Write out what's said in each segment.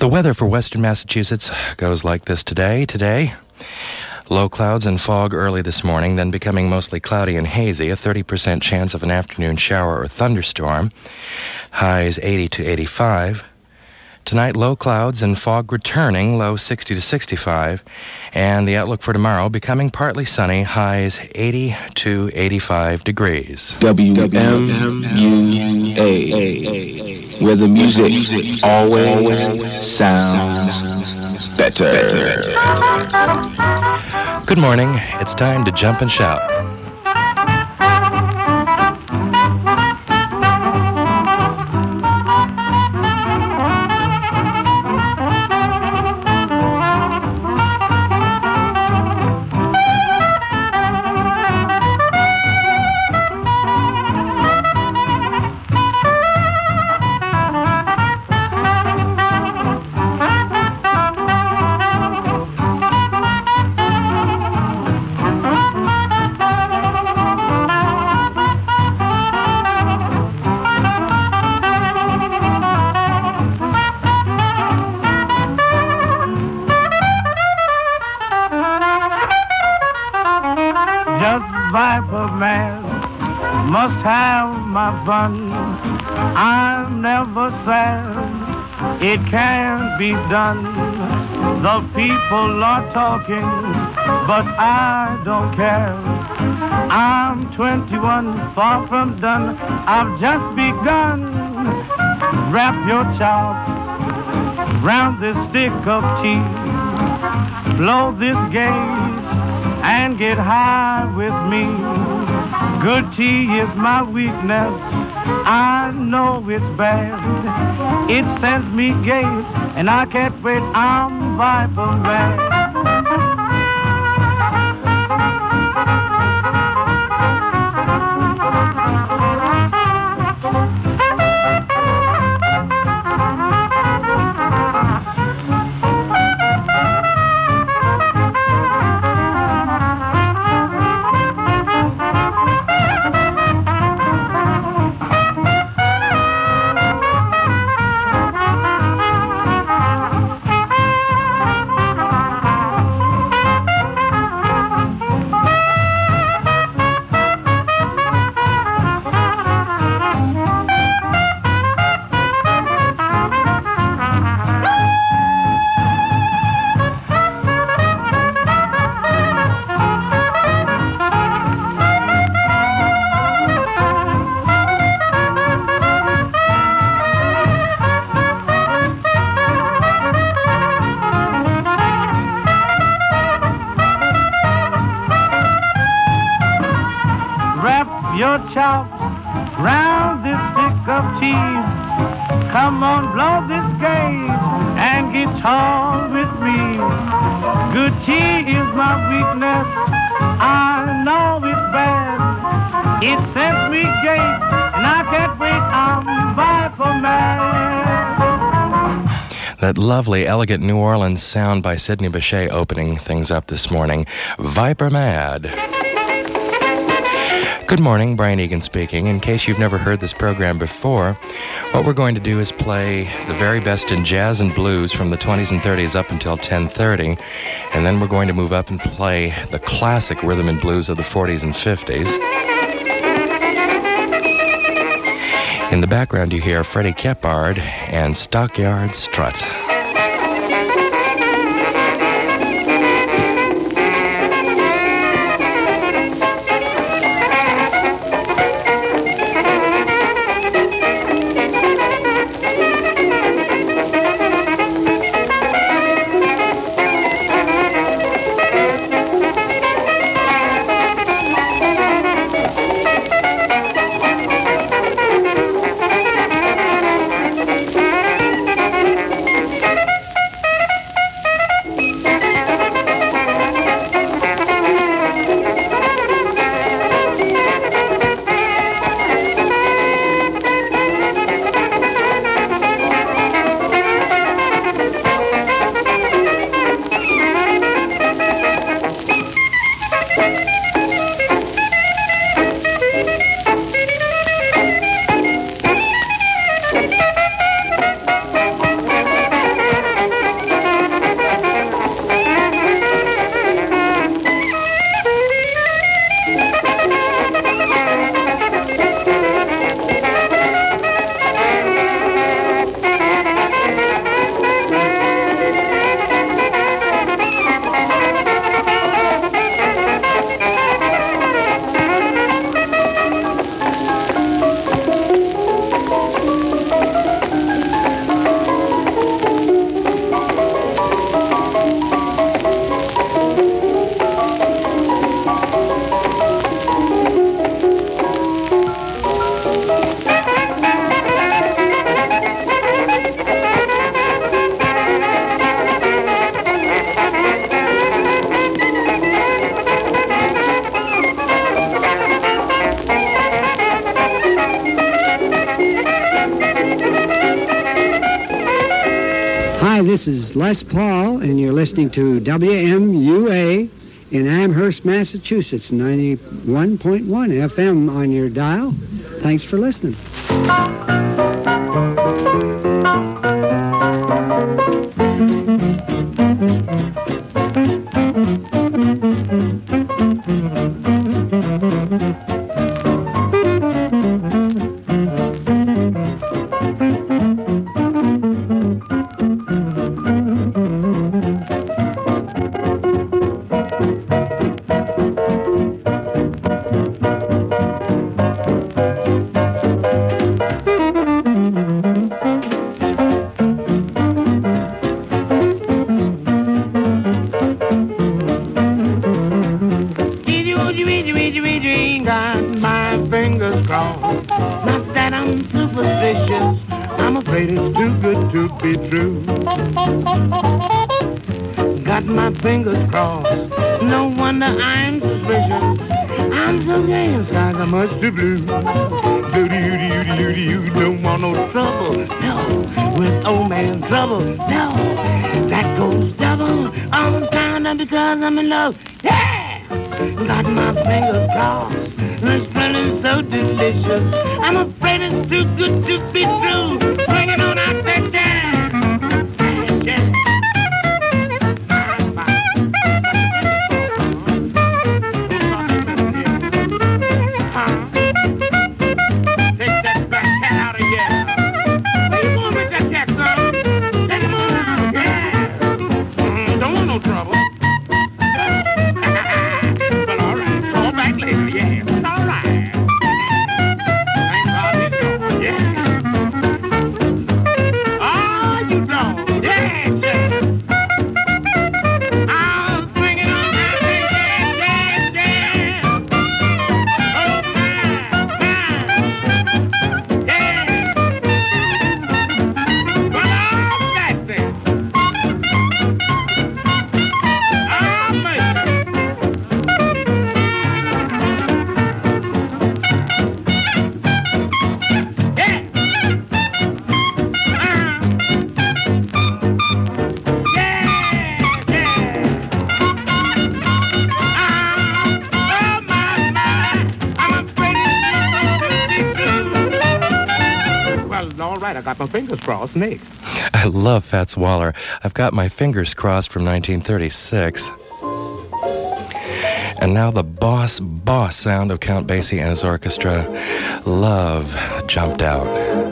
The weather for western Massachusetts goes like this today. Today, low clouds and fog early this morning, then becoming mostly cloudy and hazy, a 30% chance of an afternoon shower or thunderstorm. Highs 80 to 85. Tonight, low clouds and fog returning, low 60 to 65. And the outlook for tomorrow becoming partly sunny, highs 80 to 85 degrees. WMUA, where the music always sounds better. Good morning. It's time to jump and shout. Be done. The people are talking, but I don't care. I'm 21, far from done. I've just begun. Wrap your chops round this stick of tea. Blow this gauge and get high with me. Good tea is my weakness. I know it's bad. It sends me gay, and I can't wait. I'm Viper mad. Elegant New Orleans sound by Sidney Bechet opening things up this morning. Viper Mad. Good morning, Brian Egan speaking. In case you've never heard this program before, what we're going to do is play the very best in jazz and blues from the 20s and 30s up until 10:30, and then we're going to move up and play the classic rhythm and blues of the 40s and 50s. In the background, you hear Freddie Keppard and Stockyard Strut. Les Paul, and you're listening to WMUA in Amherst, Massachusetts, 91.1 FM on your dial. Thanks for listening. Fingers crossed next. I love Fats Waller. I've got my fingers crossed from 1936. And now the boss, boss sound of Count Basie and his orchestra. Love jumped out.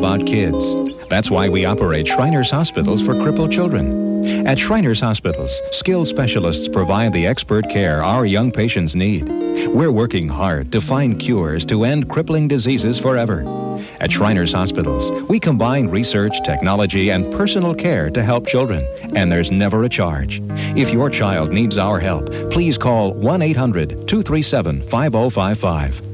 about kids. That's why we operate Shriners Hospitals for crippled children. At Shriners Hospitals, skilled specialists provide the expert care our young patients need. We're working hard to find cures to end crippling diseases forever. At Shriners Hospitals, we combine research, technology, and personal care to help children, and there's never a charge. If your child needs our help, please call 1 800 237 5055.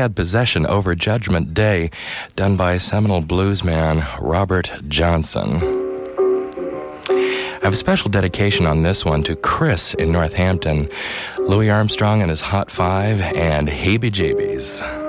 had possession over Judgment Day, done by seminal bluesman Robert Johnson. I have a special dedication on this one to Chris in Northampton, Louis Armstrong and his Hot Five, and Heebie Jeebies.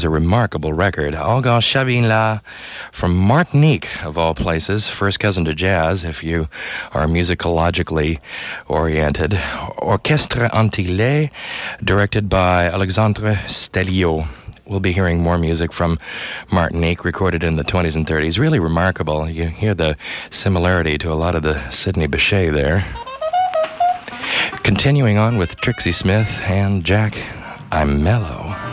is a remarkable record. Algar Chabinla from Martinique, of all places, first cousin to jazz, if you are musicologically oriented. Orchestre Antillais, directed by Alexandre Stellio. We'll be hearing more music from Martinique, recorded in the 20s and 30s. Really remarkable. You hear the similarity to a lot of the Sidney Bechet there. Continuing on with Trixie Smith and Jack, I'm mellow.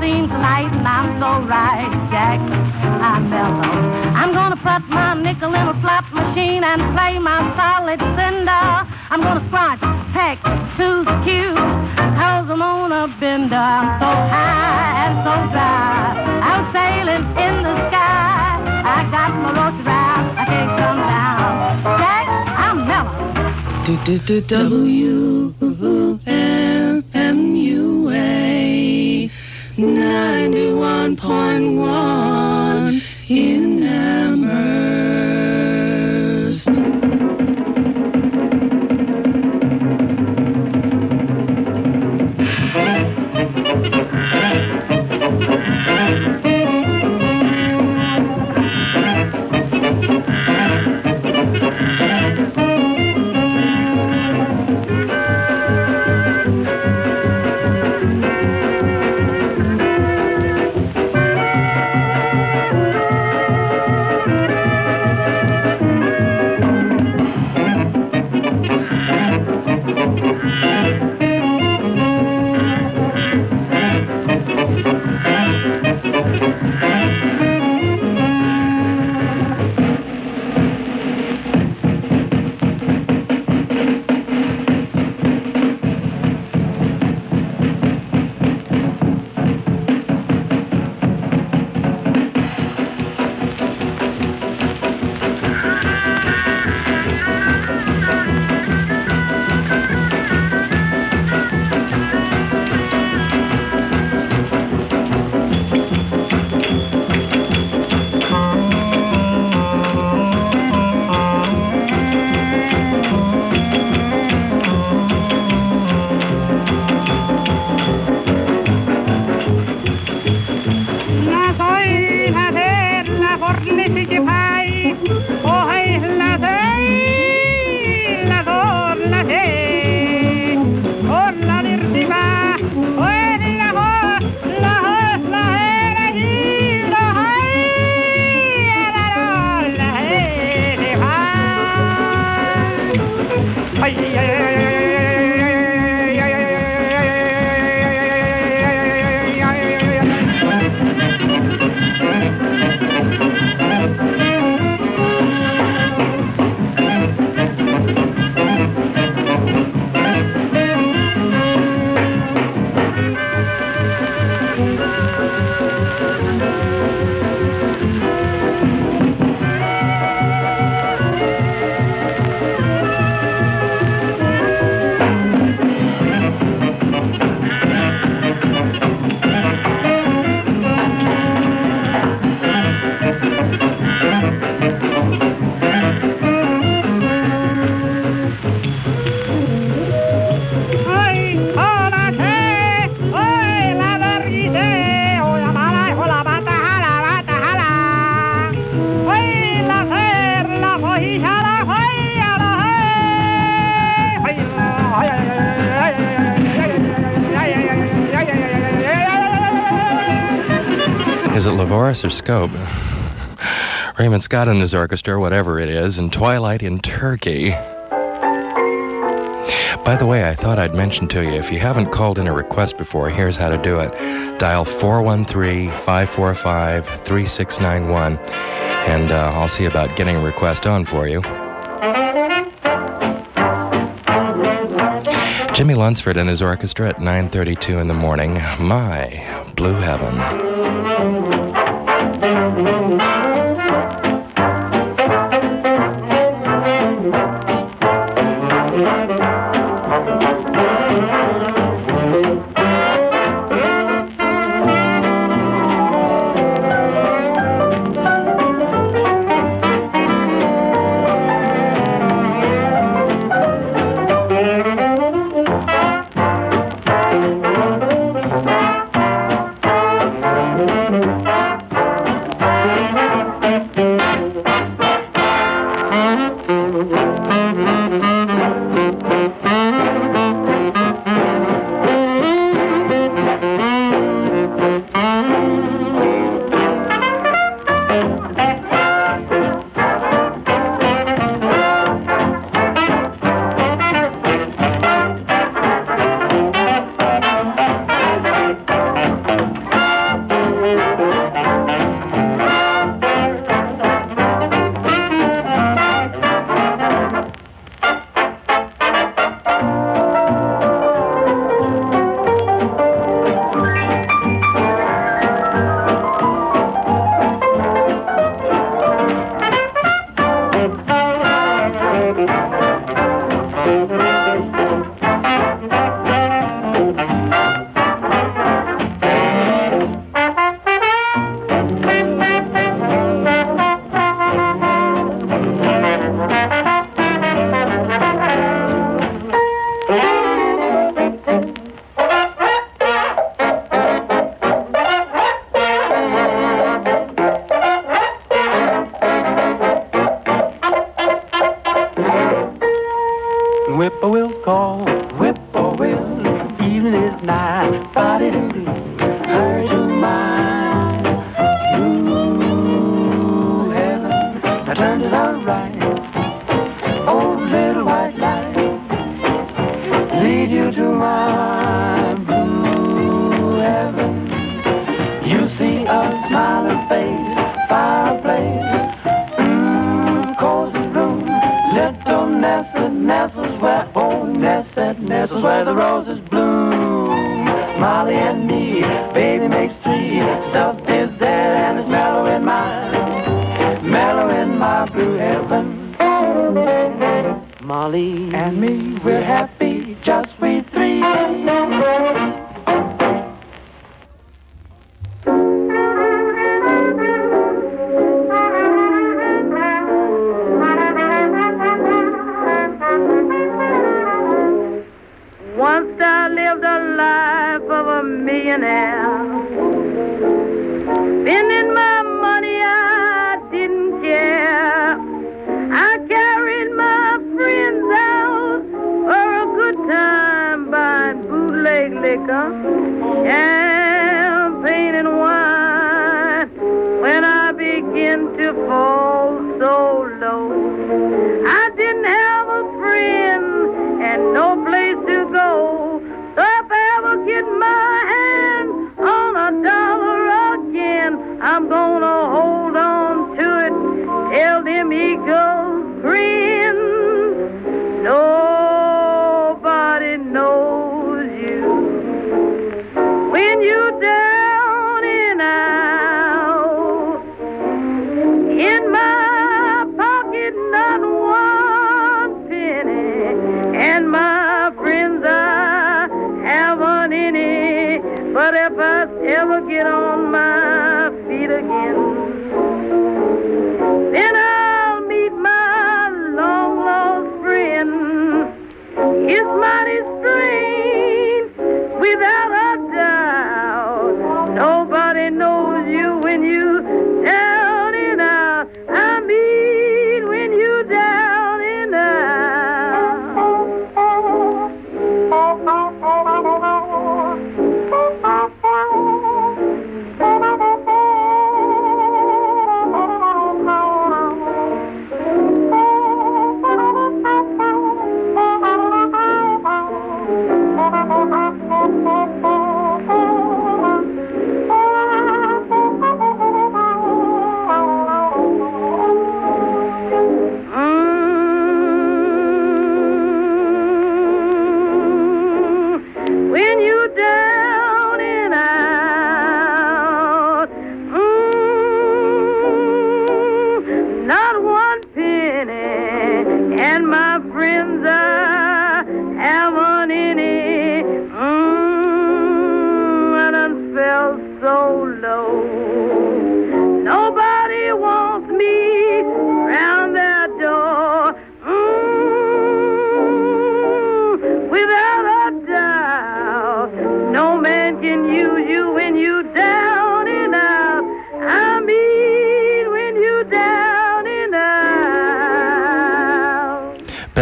seems light and I'm so right, Jack. I'm mellow. I'm gonna put my nickel in a slot machine and play my solid cinder. I'm gonna scratch, peck, choose, cue, cause I'm on a bender. I'm so high and so dry. I'm sailing in the sky. I got my roach around, I can't come down. Jack, I'm mellow. Do, do, do, w. 91.1 in Morris Scope. Raymond Scott and his orchestra, whatever it is, and Twilight in Turkey. By the way, I thought I'd mention to you if you haven't called in a request before, here's how to do it. Dial 413 545 3691, and uh, I'll see about getting a request on for you. Jimmie Lunceford and his orchestra at 9:32 in the morning. My Blue Heaven.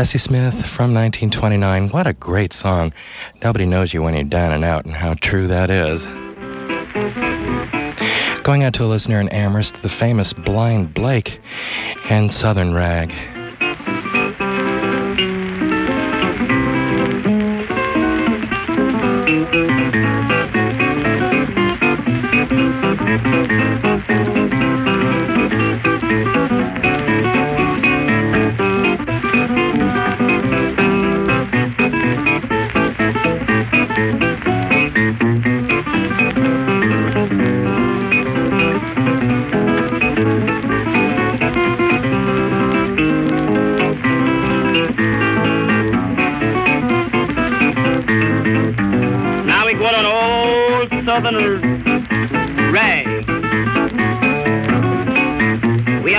Bessie Smith from 1929. What a great song. Nobody knows you when you're down and out, and how true that is. Going out to a listener in Amherst, the famous Blind Blake and Southern Rag.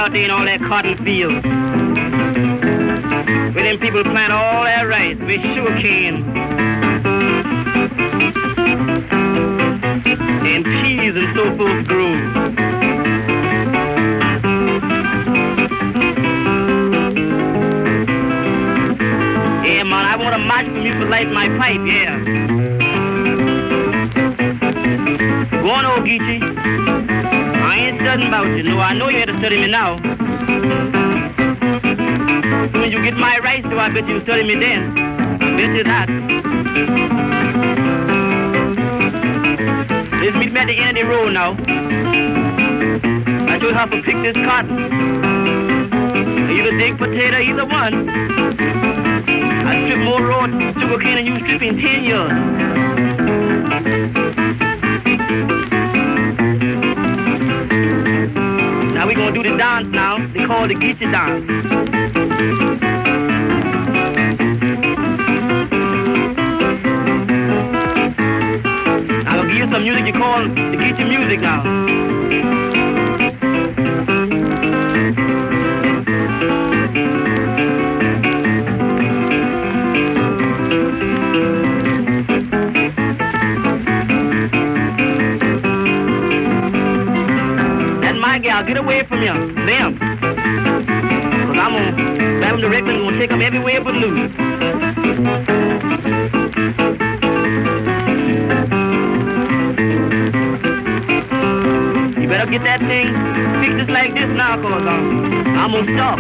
There in all that cotton fields. Where them people plant all that rice with sugar cane. And peas and so forth grow. Yeah, man, I want a match from you for light my pipe, yeah. Go on, old Geechee. I ain't studying about you. No, I know you study me now. When you get my rights, so I bet you study me then. Bet you that. Let's meet me at the end of the road now. I should have to pick this cotton. Either dig potato, either one. I strip more raw sugar cane than you strip in 10 years. Gonna do the dance now. They call the Geechee dance. Gonna give you some music you call the Geechee music now. Get away from you. Them. Cause I'm gonna them directly and gonna take them everywhere but loose. You better get that thing fixed just like this now, cause um, I'm gonna stop.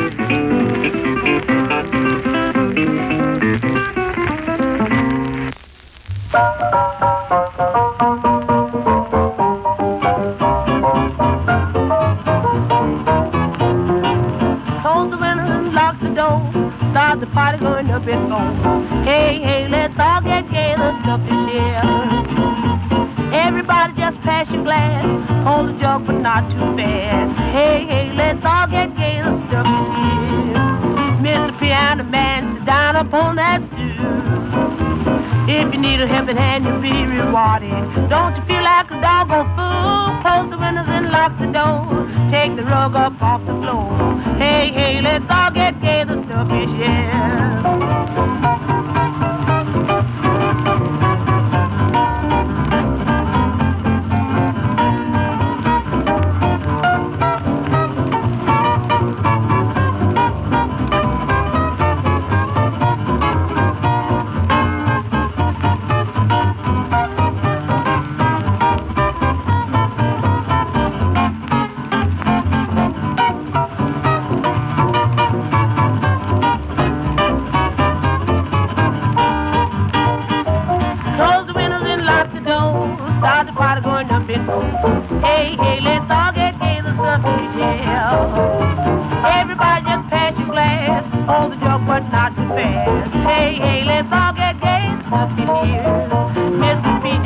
If you need a helping hand, you'll be rewarded. Don't you feel like a doggone fool? Close the windows and lock the door. Take the rug up off the floor. Hey, hey, let's all get together, stuff is yeah.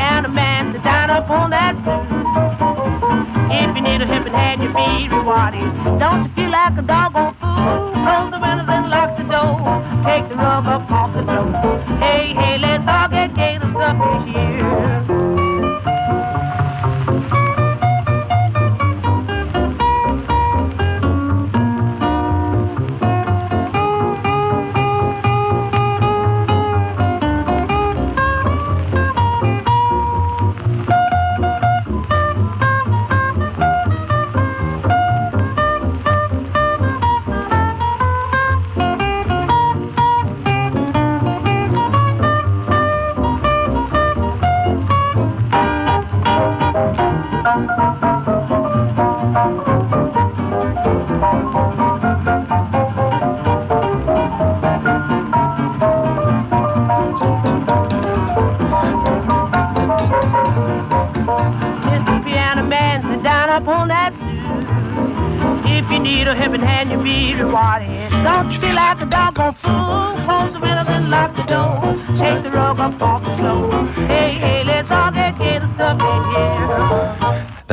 And man down up on that. If you need a helping hand, you'll be rewarded. Don't you feel like a doggone fool? Close the windows and lock the door. Take the rug up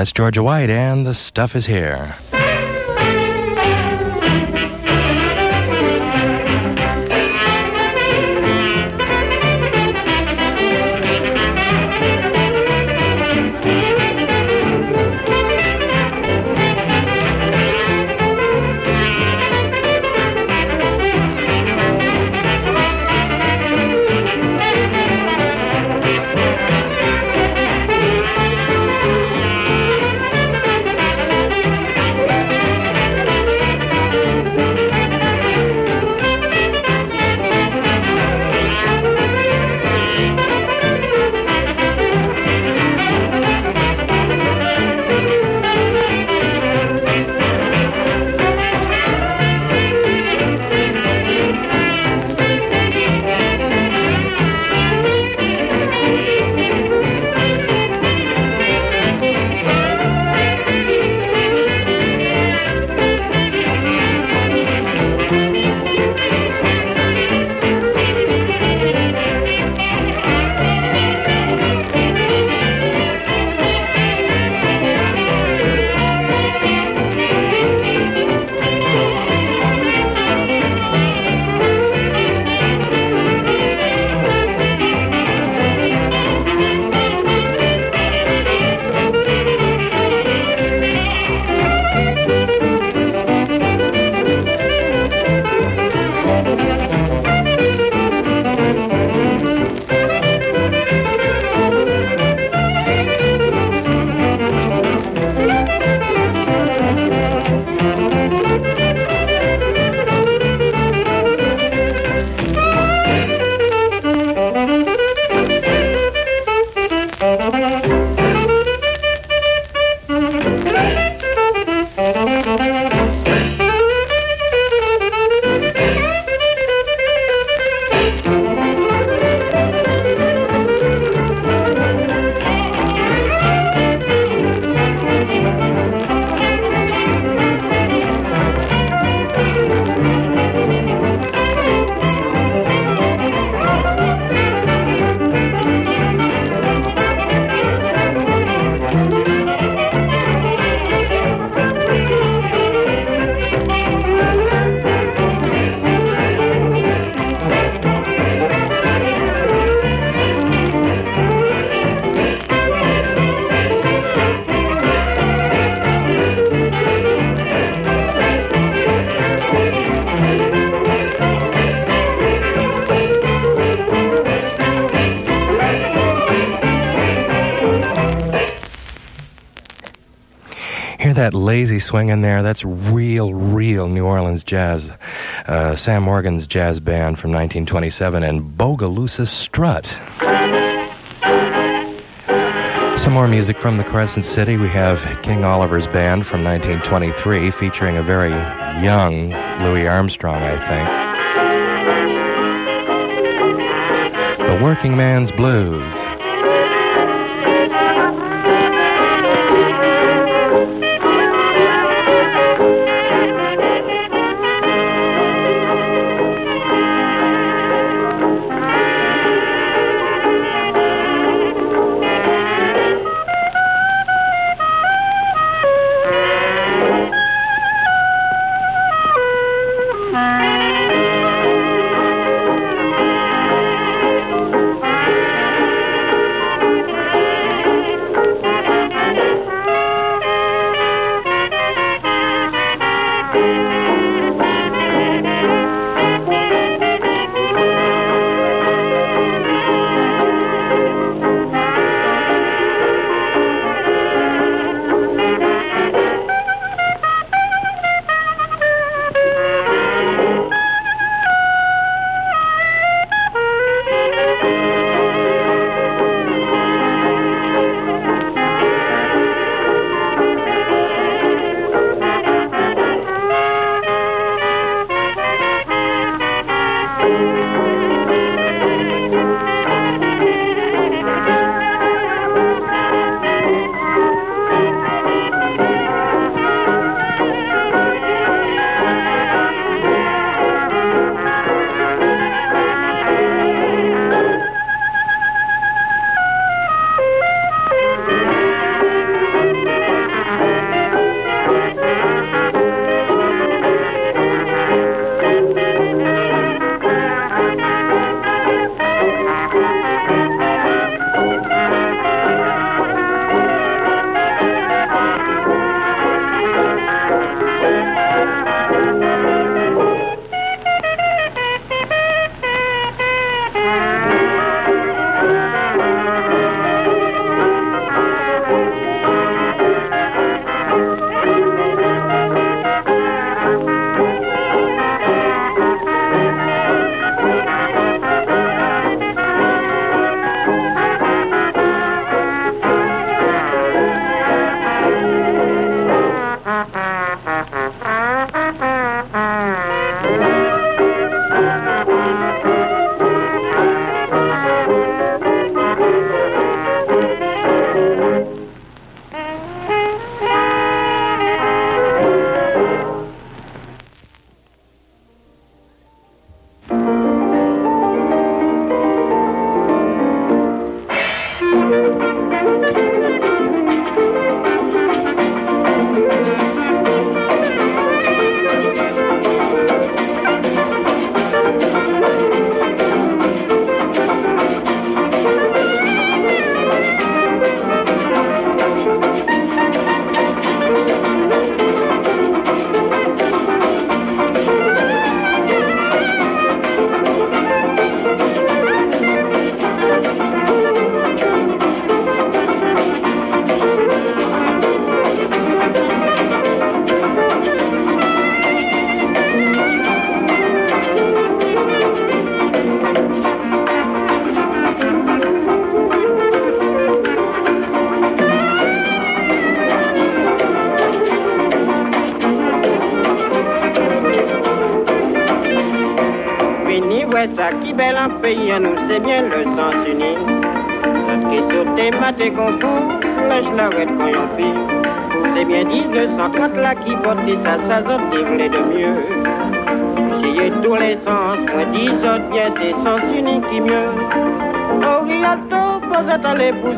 That's Georgia White, and the stuff is here. Lazy swing in there? That's real, real New Orleans jazz. Uh, Sam Morgan's jazz band from 1927 and Bogalusa Strut. Some more music from the Crescent City. We have King Oliver's band from 1923 featuring a very young Louis Armstrong, I think. The Working Man's Blues.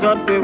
À l'épouse,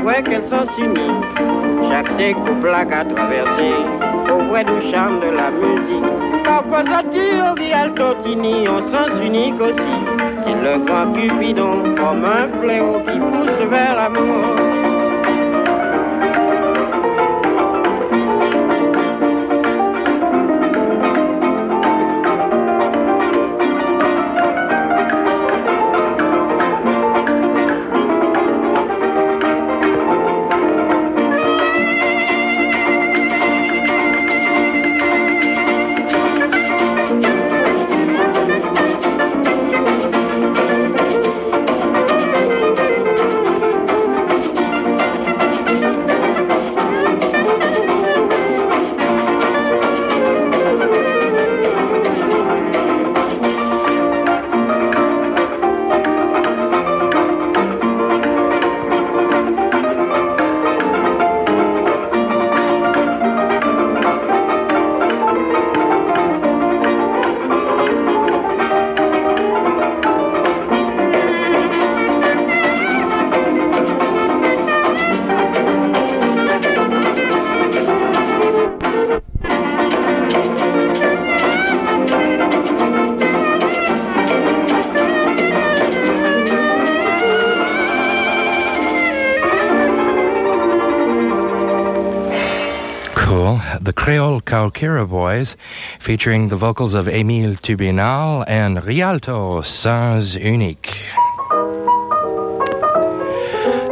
Kaukira Boys, featuring the vocals of Émile Tubinal and Rialto Sens Unique.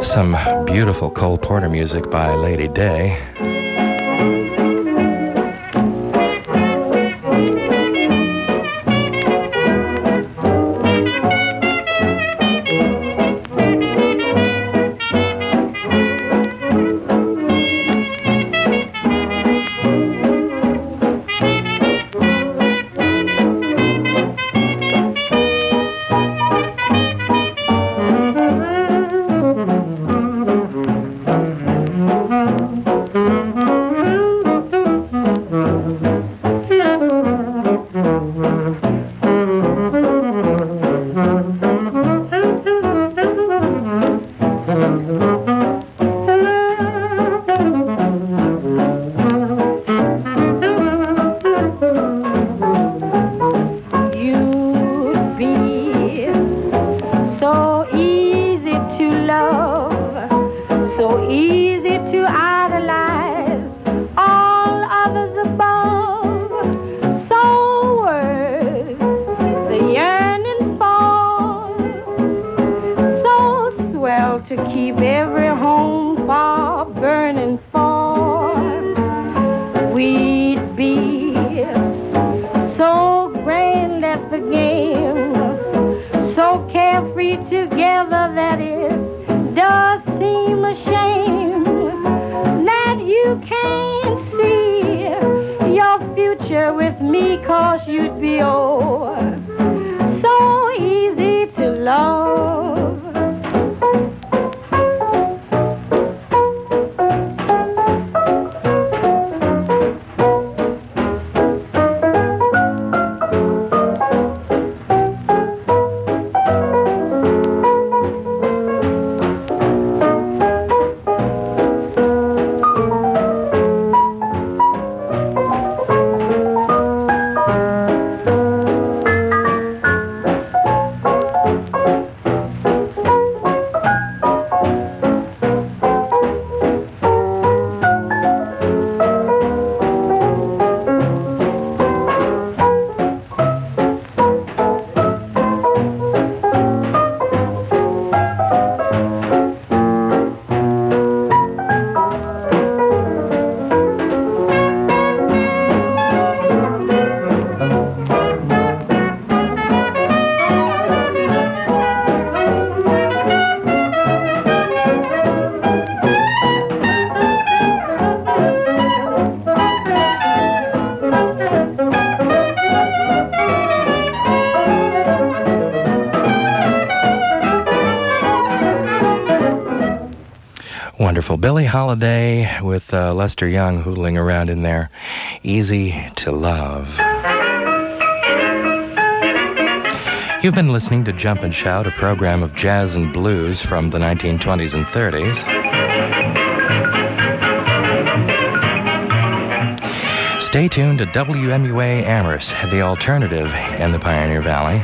Some beautiful Cole Porter music by Lady Day. To keep every home fire burning for. We'd be so grand at the game, so carefree together that it does seem a shame that you can't see your future with me cause you'd be oh so easy to love. Holiday with uh, Lester Young hoodling around in there. Easy to love. You've been listening to Jump and Shout, a program of jazz and blues from the 1920s and 30s. Stay tuned to WMUA Amherst, the alternative in the Pioneer Valley.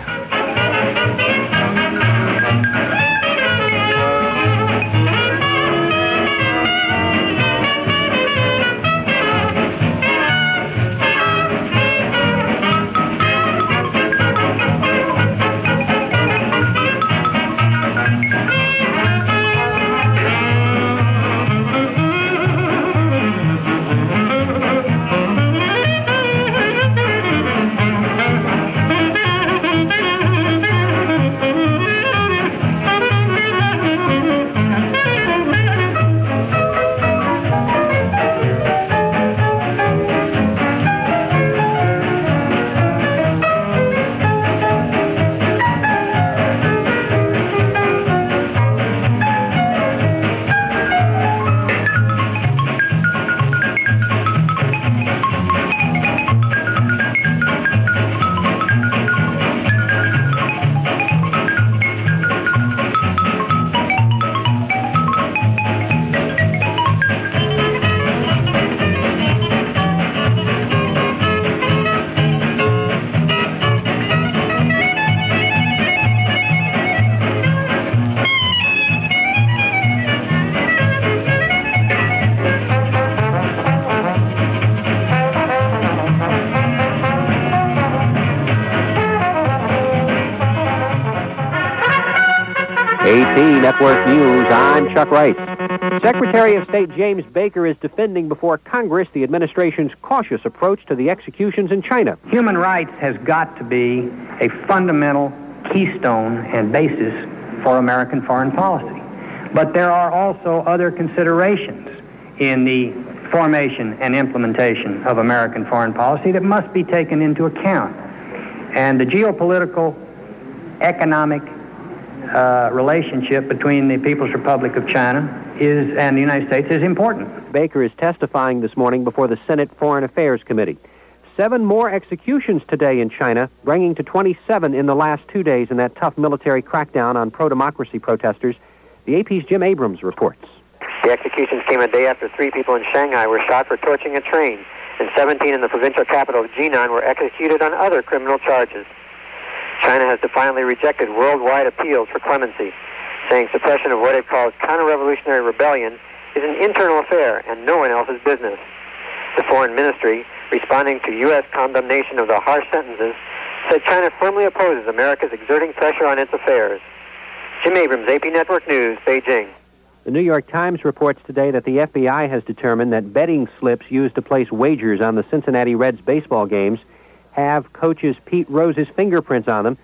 Chuck Wright. Secretary of State James Baker is defending before Congress the administration's cautious approach to the executions in China. Human rights has got to be a fundamental keystone and basis for American foreign policy. But there are also other considerations in the formation and implementation of American foreign policy that must be taken into account. And the geopolitical, economic, uh, relationship between the People's Republic of China is and the United States is important. Baker is testifying this morning before the Senate Foreign Affairs Committee. Seven more executions today in China, bringing to 27 in the last two days in that tough military crackdown on pro-democracy protesters. The AP's Jim Abrams reports. The executions came a day after three people in Shanghai were shot for torching a train, and 17 in the provincial capital of Jinan were executed on other criminal charges. China has defiantly rejected worldwide appeals for clemency, saying suppression of what it calls counter-revolutionary rebellion is an internal affair and no one else's business. The foreign ministry, responding to U.S. condemnation of the harsh sentences, said China firmly opposes America's exerting pressure on its affairs. Jim Abrams, AP Network News, Beijing. The New York Times reports today that the FBI has determined that betting slips used to place wagers on the Cincinnati Reds baseball games have coaches Pete Rose's fingerprints on them.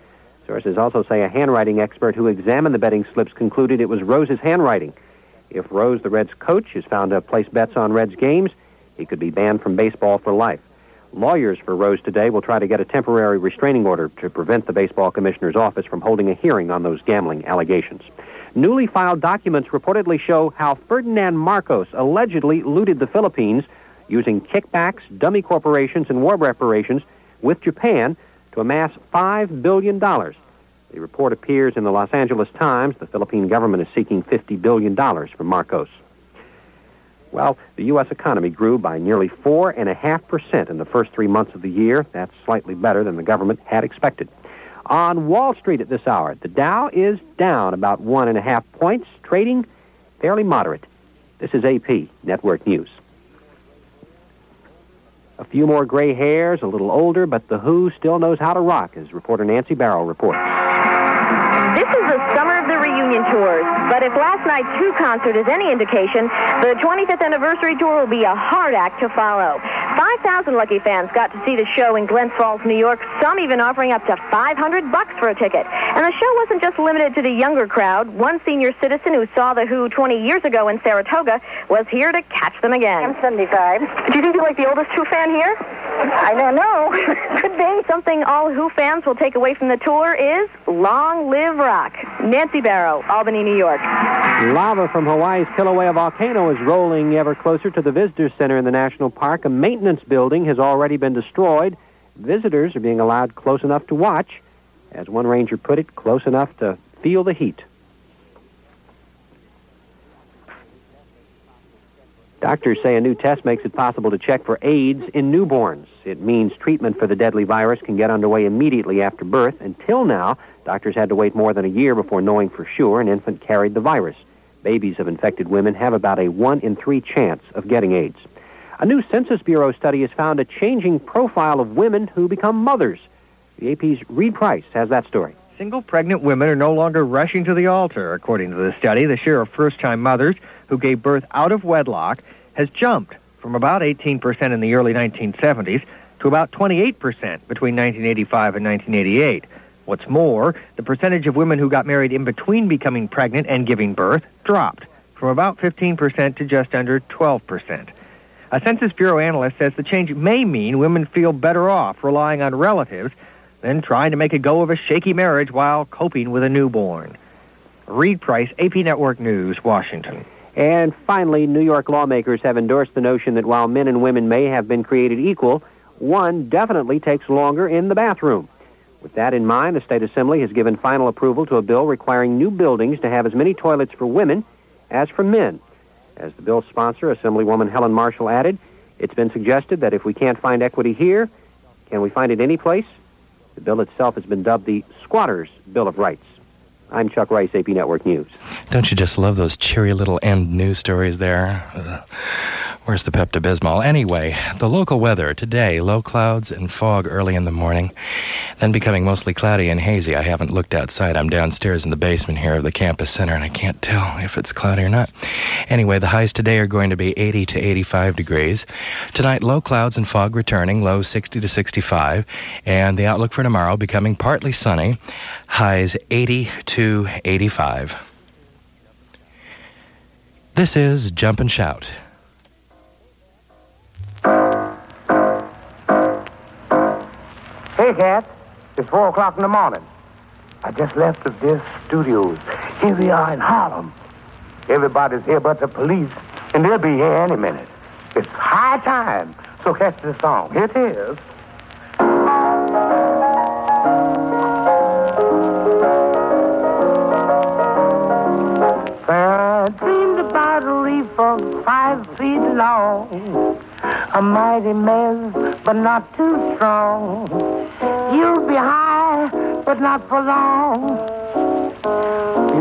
Sources also say a handwriting expert who examined the betting slips concluded it was Rose's handwriting. If Rose, the Reds coach, is found to place bets on Reds games, he could be banned from baseball for life. Lawyers for Rose today will try to get a temporary restraining order to prevent the baseball commissioner's office from holding a hearing on those gambling allegations. Newly filed documents reportedly show how Ferdinand Marcos allegedly looted the Philippines using kickbacks, dummy corporations, and war reparations with Japan to amass $5 billion. The report appears in the Los Angeles Times. The Philippine government is seeking $50 billion from Marcos. Well, the U.S. economy grew by nearly 4.5% in the first three months of the year. That's slightly better than the government had expected. On Wall Street at this hour, the Dow is down about one and a half points, trading fairly moderate. This is AP Network News. A few more gray hairs, a little older, but the Who still knows how to rock, as reporter Nancy Barrow reports. This is the summer of the reunion tours, but if last night's Who concert is any indication, the 25th anniversary tour will be a hard act to follow. 5,000 lucky fans got to see the show in Glens Falls, New York, some even offering up to 500 bucks for a ticket. And the show wasn't just limited to the younger crowd. One senior citizen who saw the Who 20 years ago in Saratoga was here to catch them again. I'm 75. Do you think you're like the oldest Who fan here? I don't know. Could be. Something all Who fans will take away from the tour is Long Live Rock. Nancy Barrow, Albany, New York. Lava from Hawaii's Kilauea volcano is rolling ever closer to the visitor center in the national park. A maintenance building has already been destroyed. Visitors are being allowed close enough to watch. As one ranger put it, close enough to feel the heat. Doctors say a new test makes it possible to check for AIDS in newborns. It means treatment for the deadly virus can get underway immediately after birth. Until now, doctors had to wait more than a year before knowing for sure an infant carried the virus. Babies of infected women have about a one in three chance of getting AIDS. A new Census Bureau study has found a changing profile of women who become mothers. The AP's Reed Price has that story. Single pregnant women are no longer rushing to the altar. According to the study, the share of first time mothers who gave birth out of wedlock has jumped from about 18% in the early 1970s to about 28% between 1985 and 1988. What's more, the percentage of women who got married in between becoming pregnant and giving birth dropped from about 15% to just under 12%. A Census Bureau analyst says the change may mean women feel better off relying on relatives than trying to make a go of a shaky marriage while coping with a newborn. Reed Price, AP Network News, Washington. And finally, New York lawmakers have endorsed the notion that while men and women may have been created equal, one definitely takes longer in the bathroom. With that in mind, the State Assembly has given final approval to a bill requiring new buildings to have as many toilets for women as for men. As the bill's sponsor, Assemblywoman Helen Marshall added, it's been suggested that if we can't find equity here, can we find it anyplace? The bill itself has been dubbed the Squatters' Bill of Rights. I'm Chuck Rice, AP Network News. Don't you just love those cheery little end news stories there? Where's the Pepto Bismol? Anyway, the local weather today low clouds and fog early in the morning, then becoming mostly cloudy and hazy. I haven't looked outside. I'm downstairs in the basement here of the campus center, and I can't tell if it's cloudy or not. Anyway, the highs today are going to be 80 to 85 degrees. Tonight, low clouds and fog returning, low 60 to 65, and the outlook for tomorrow becoming partly sunny, highs 80 to 85. This is Jump and Shout. Hey, Cat. It's 4 o'clock in the morning. I just left the Disc Studios. Here we are in Harlem. Everybody's here but the police, and they'll be here any minute. It's high time. So catch this song. Here it is. I dreamed about a reefer five feet long. A mighty mess, but not too strong. You'll be high, but not for long.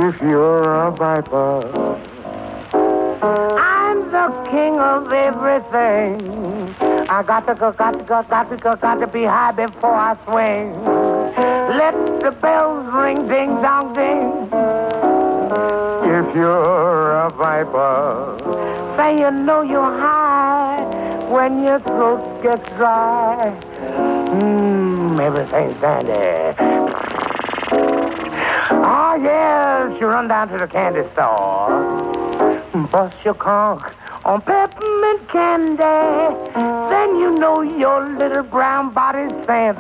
If you're a viper, I'm the king of everything. I got to go, got to go, got to go, got to be high before I swing. Let the bells ring, ding dong ding. If you're a viper, say you know you're high when your throat gets dry. Mmm, everything's dandy. Oh, yes, you run down to the candy store. Bust your conch on peppermint candy. Then you know your little brown body's sent.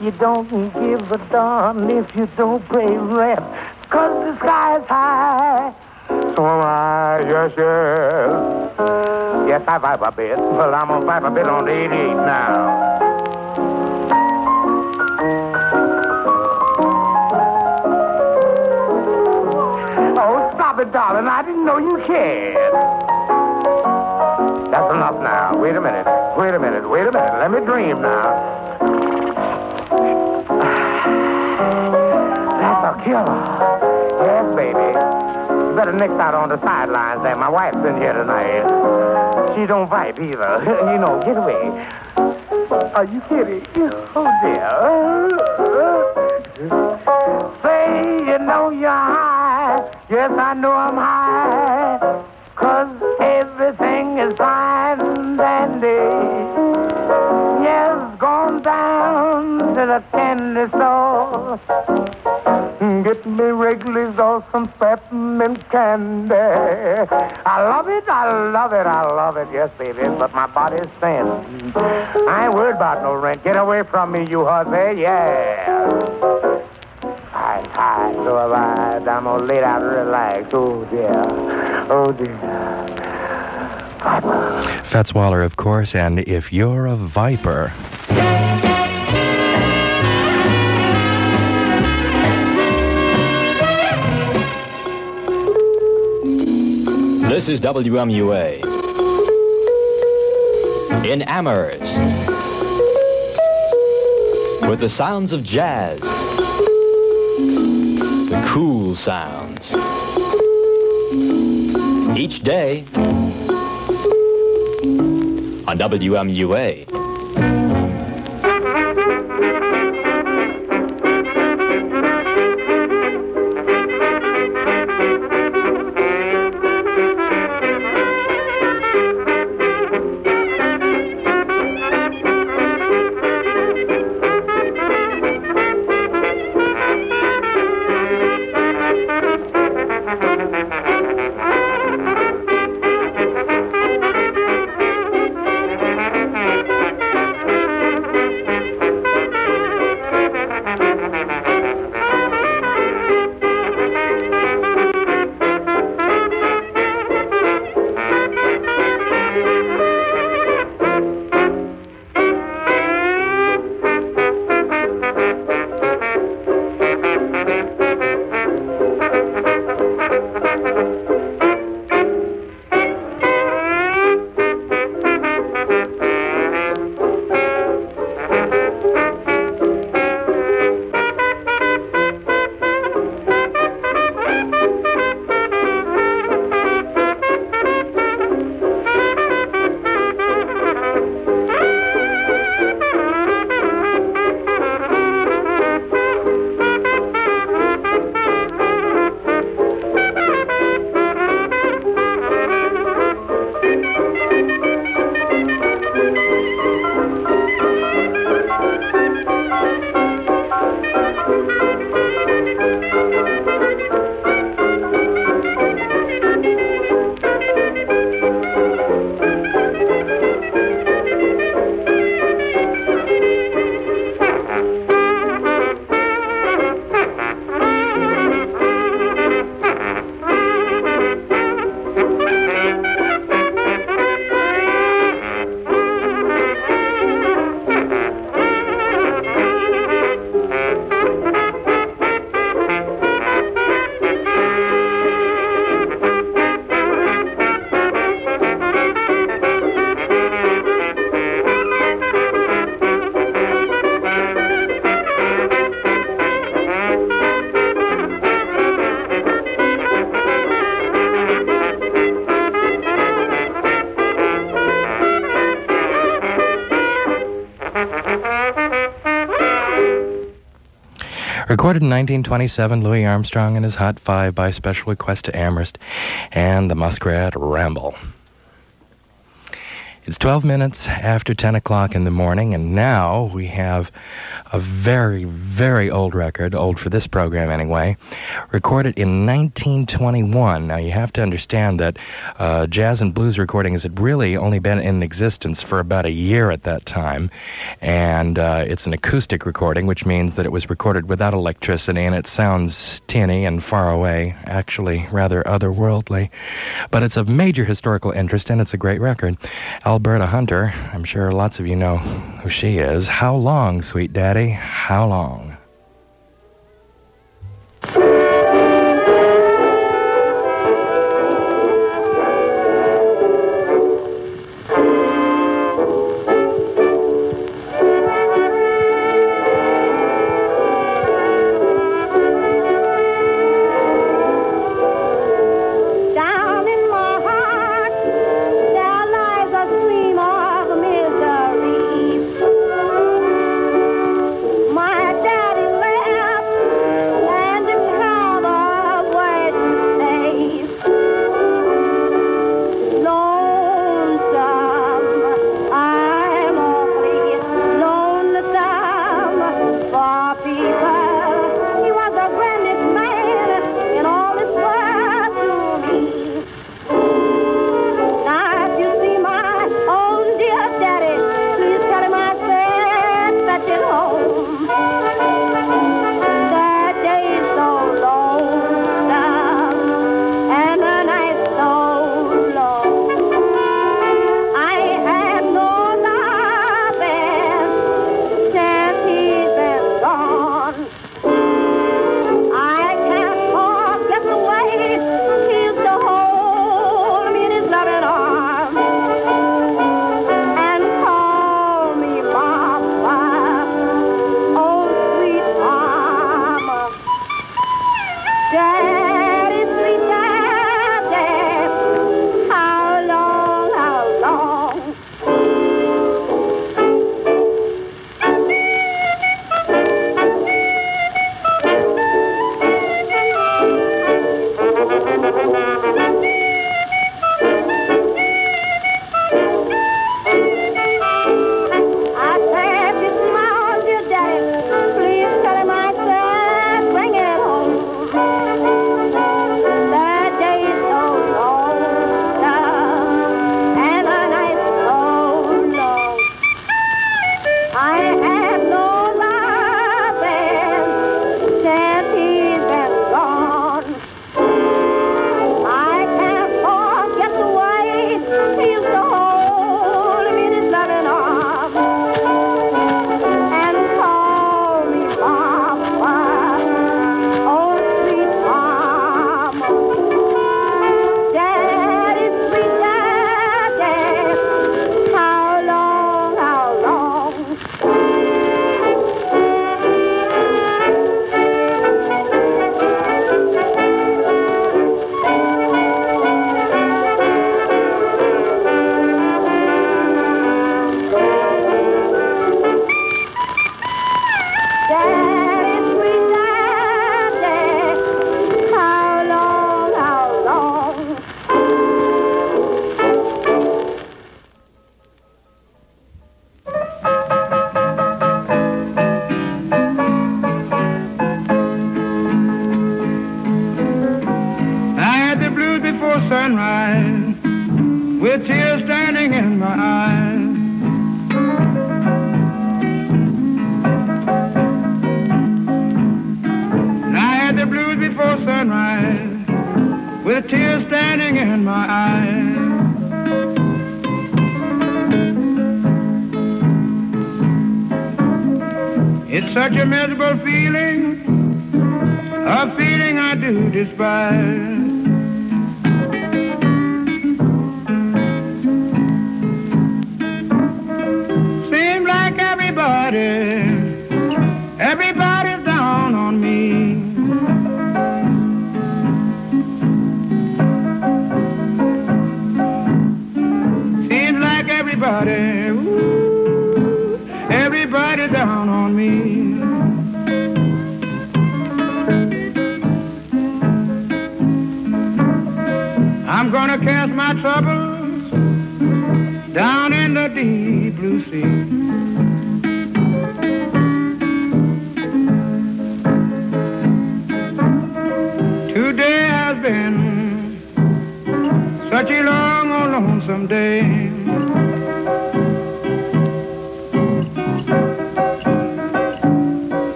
You don't give a darn if you don't pay rent. Cause the sky is high. So am I, yes, yes. Yes, I vibe a bit, but I'm gonna vibe a bit on the 88 now. Oh, stop it, darling. I didn't know you cared. That's enough now. Wait a minute. Wait a minute. Wait a minute. Let me dream now. Killer. Yes, baby. You better nix out on the sidelines there. My wife's in here tonight. She don't vibe either. you know, get away. Are you kidding? Oh, dear. Say you know you're high. Yes, I know I'm high. Cause everything is fine and dandy. Yes, gone down to the candy store. Get me Wrigley's or some peppermint candy. I love it, I love it, I love it, yes, baby, but my body's thin. I ain't worried about no rent. Get away from me, you husband, yeah. Hi, hi, so have I. I'm gonna lay down and relax. Oh, dear. Oh, dear. Fats Waller, of course, and If You're a Viper. This is WMUA. In Amherst. With the sounds of jazz. The cool sounds. Each day on WMUA. Recorded in 1927, Louis Armstrong and his Hot Five by special request to Amherst and the Muskrat Ramble. It's 12 minutes after 10 o'clock in the morning, and now we have a very, very old record, old for this program anyway, recorded in 1921. Now, you have to understand that uh, jazz and blues recordings had really only been in existence for about a year at that time, and uh, it's an acoustic recording, which means that it was recorded without electricity, and it sounds tinny and far away, actually rather otherworldly. But it's of major historical interest, and it's a great record. Alberta Hunter, I'm sure lots of you know who she is. How long, sweet daddy? How long?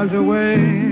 Miles away.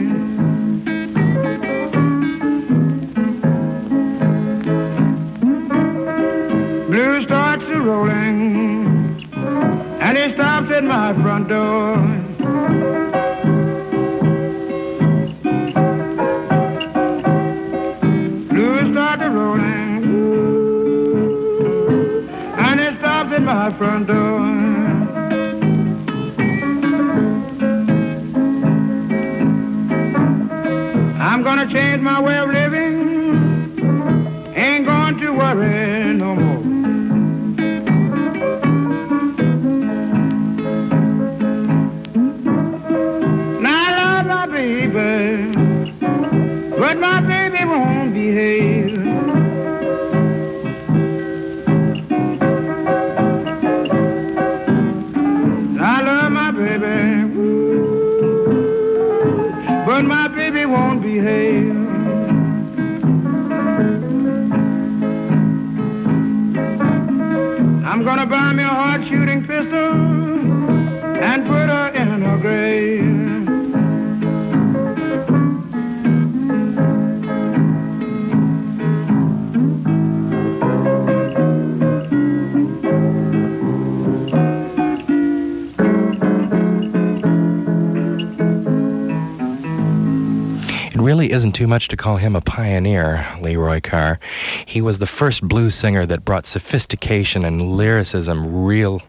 Isn't too much to call him a pioneer, Leroy Carr. He was the first blues singer that brought sophistication and lyricism, real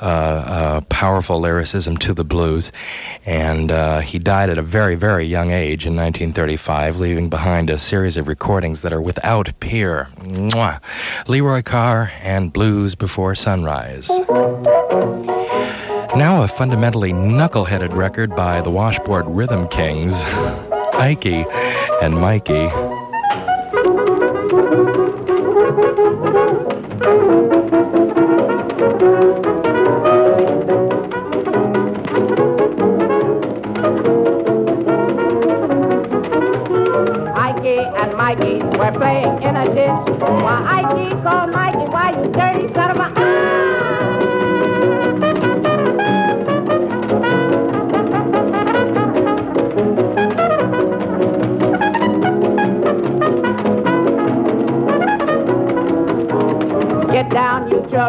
uh, uh, powerful lyricism to the blues. And uh, he died at a very, very young age in 1935, leaving behind a series of recordings that are without peer. Mwah. Leroy Carr and Blues Before Sunrise. Now a fundamentally knuckle-headed record by the Washboard Rhythm Kings, Ikey and Mikey.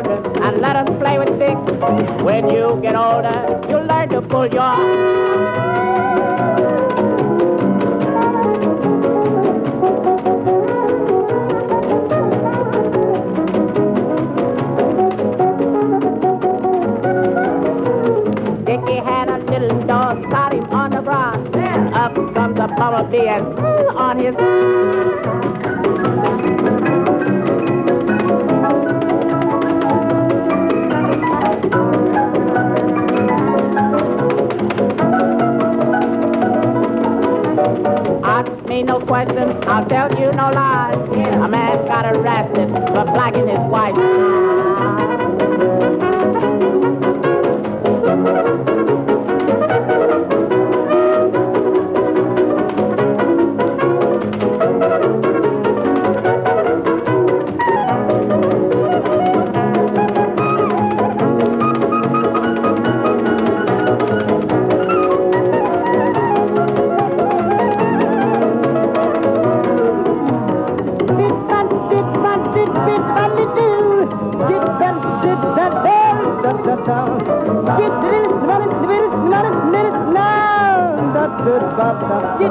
Children, and let us play with sticks. When you get older, you'll learn to pull your... Dickie had a little dog, caught him on the ground. Up comes a bumblebee and on his... me no questions, I'll tell you no lies. A man got arrested for blacking his wife. Orchestre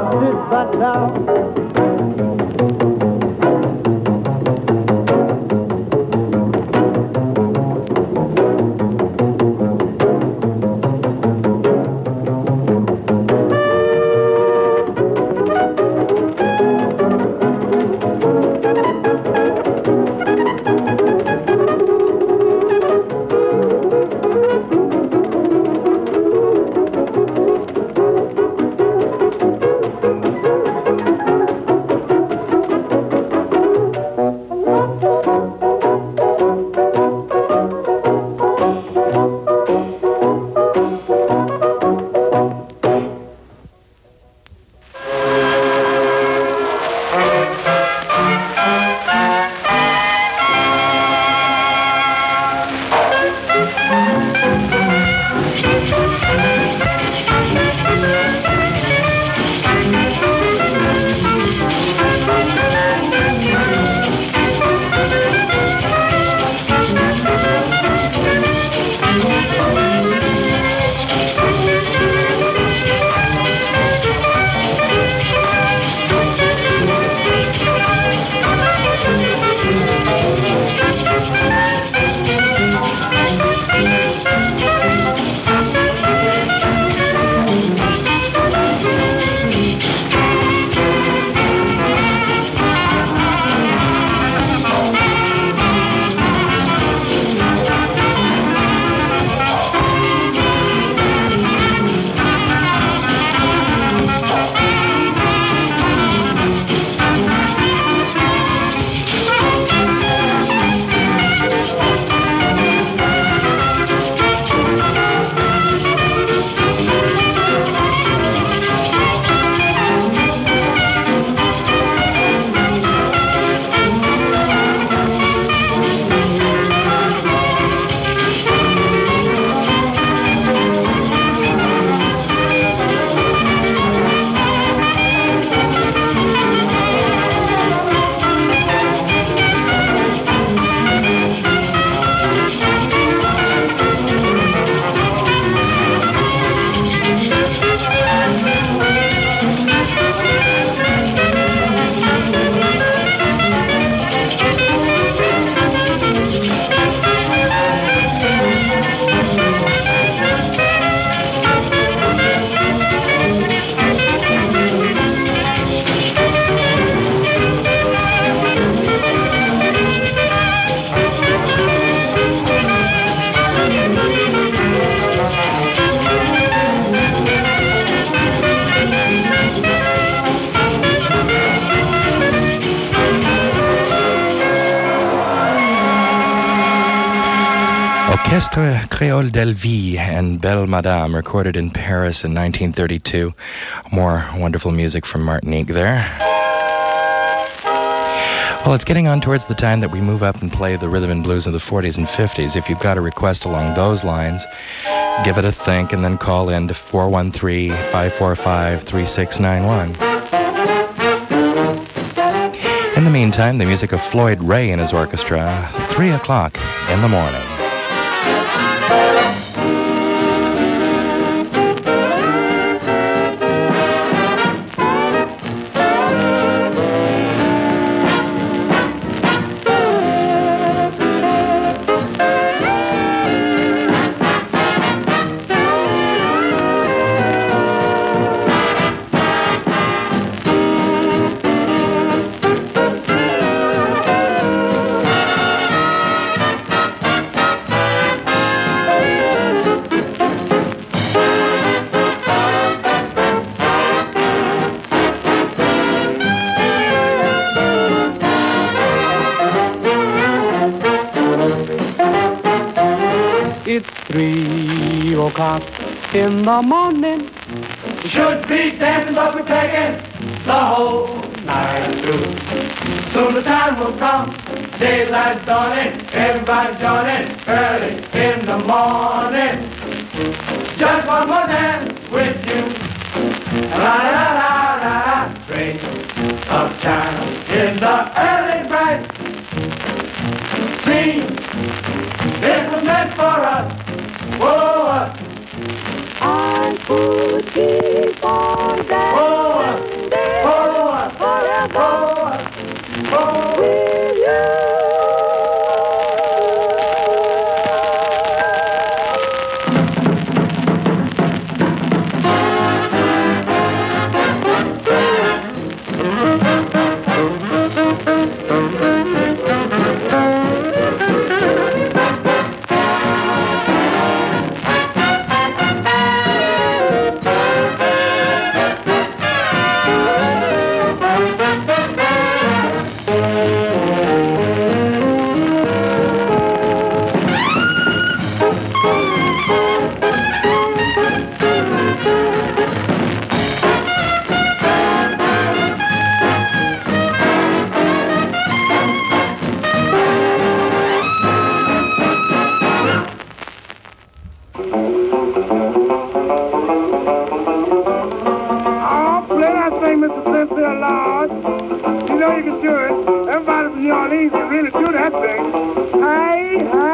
Delvi and Belle Madame, recorded in Paris in 1932. More wonderful music from Martinique there. Well, it's getting on towards the time that we move up and play the rhythm and blues of the 40s and 50s. If you've got a request along those lines, give it a think and then call in to 413 545 3691. In the meantime, the music of Floyd Ray and his orchestra, 3 o'clock in the morning. in the morning. Should be dancing, but we're taking the whole night through. Soon the time will come, daylight's dawning, Everybody's joining early in the morning. New Orleans, you really do that thing. Hi, hi.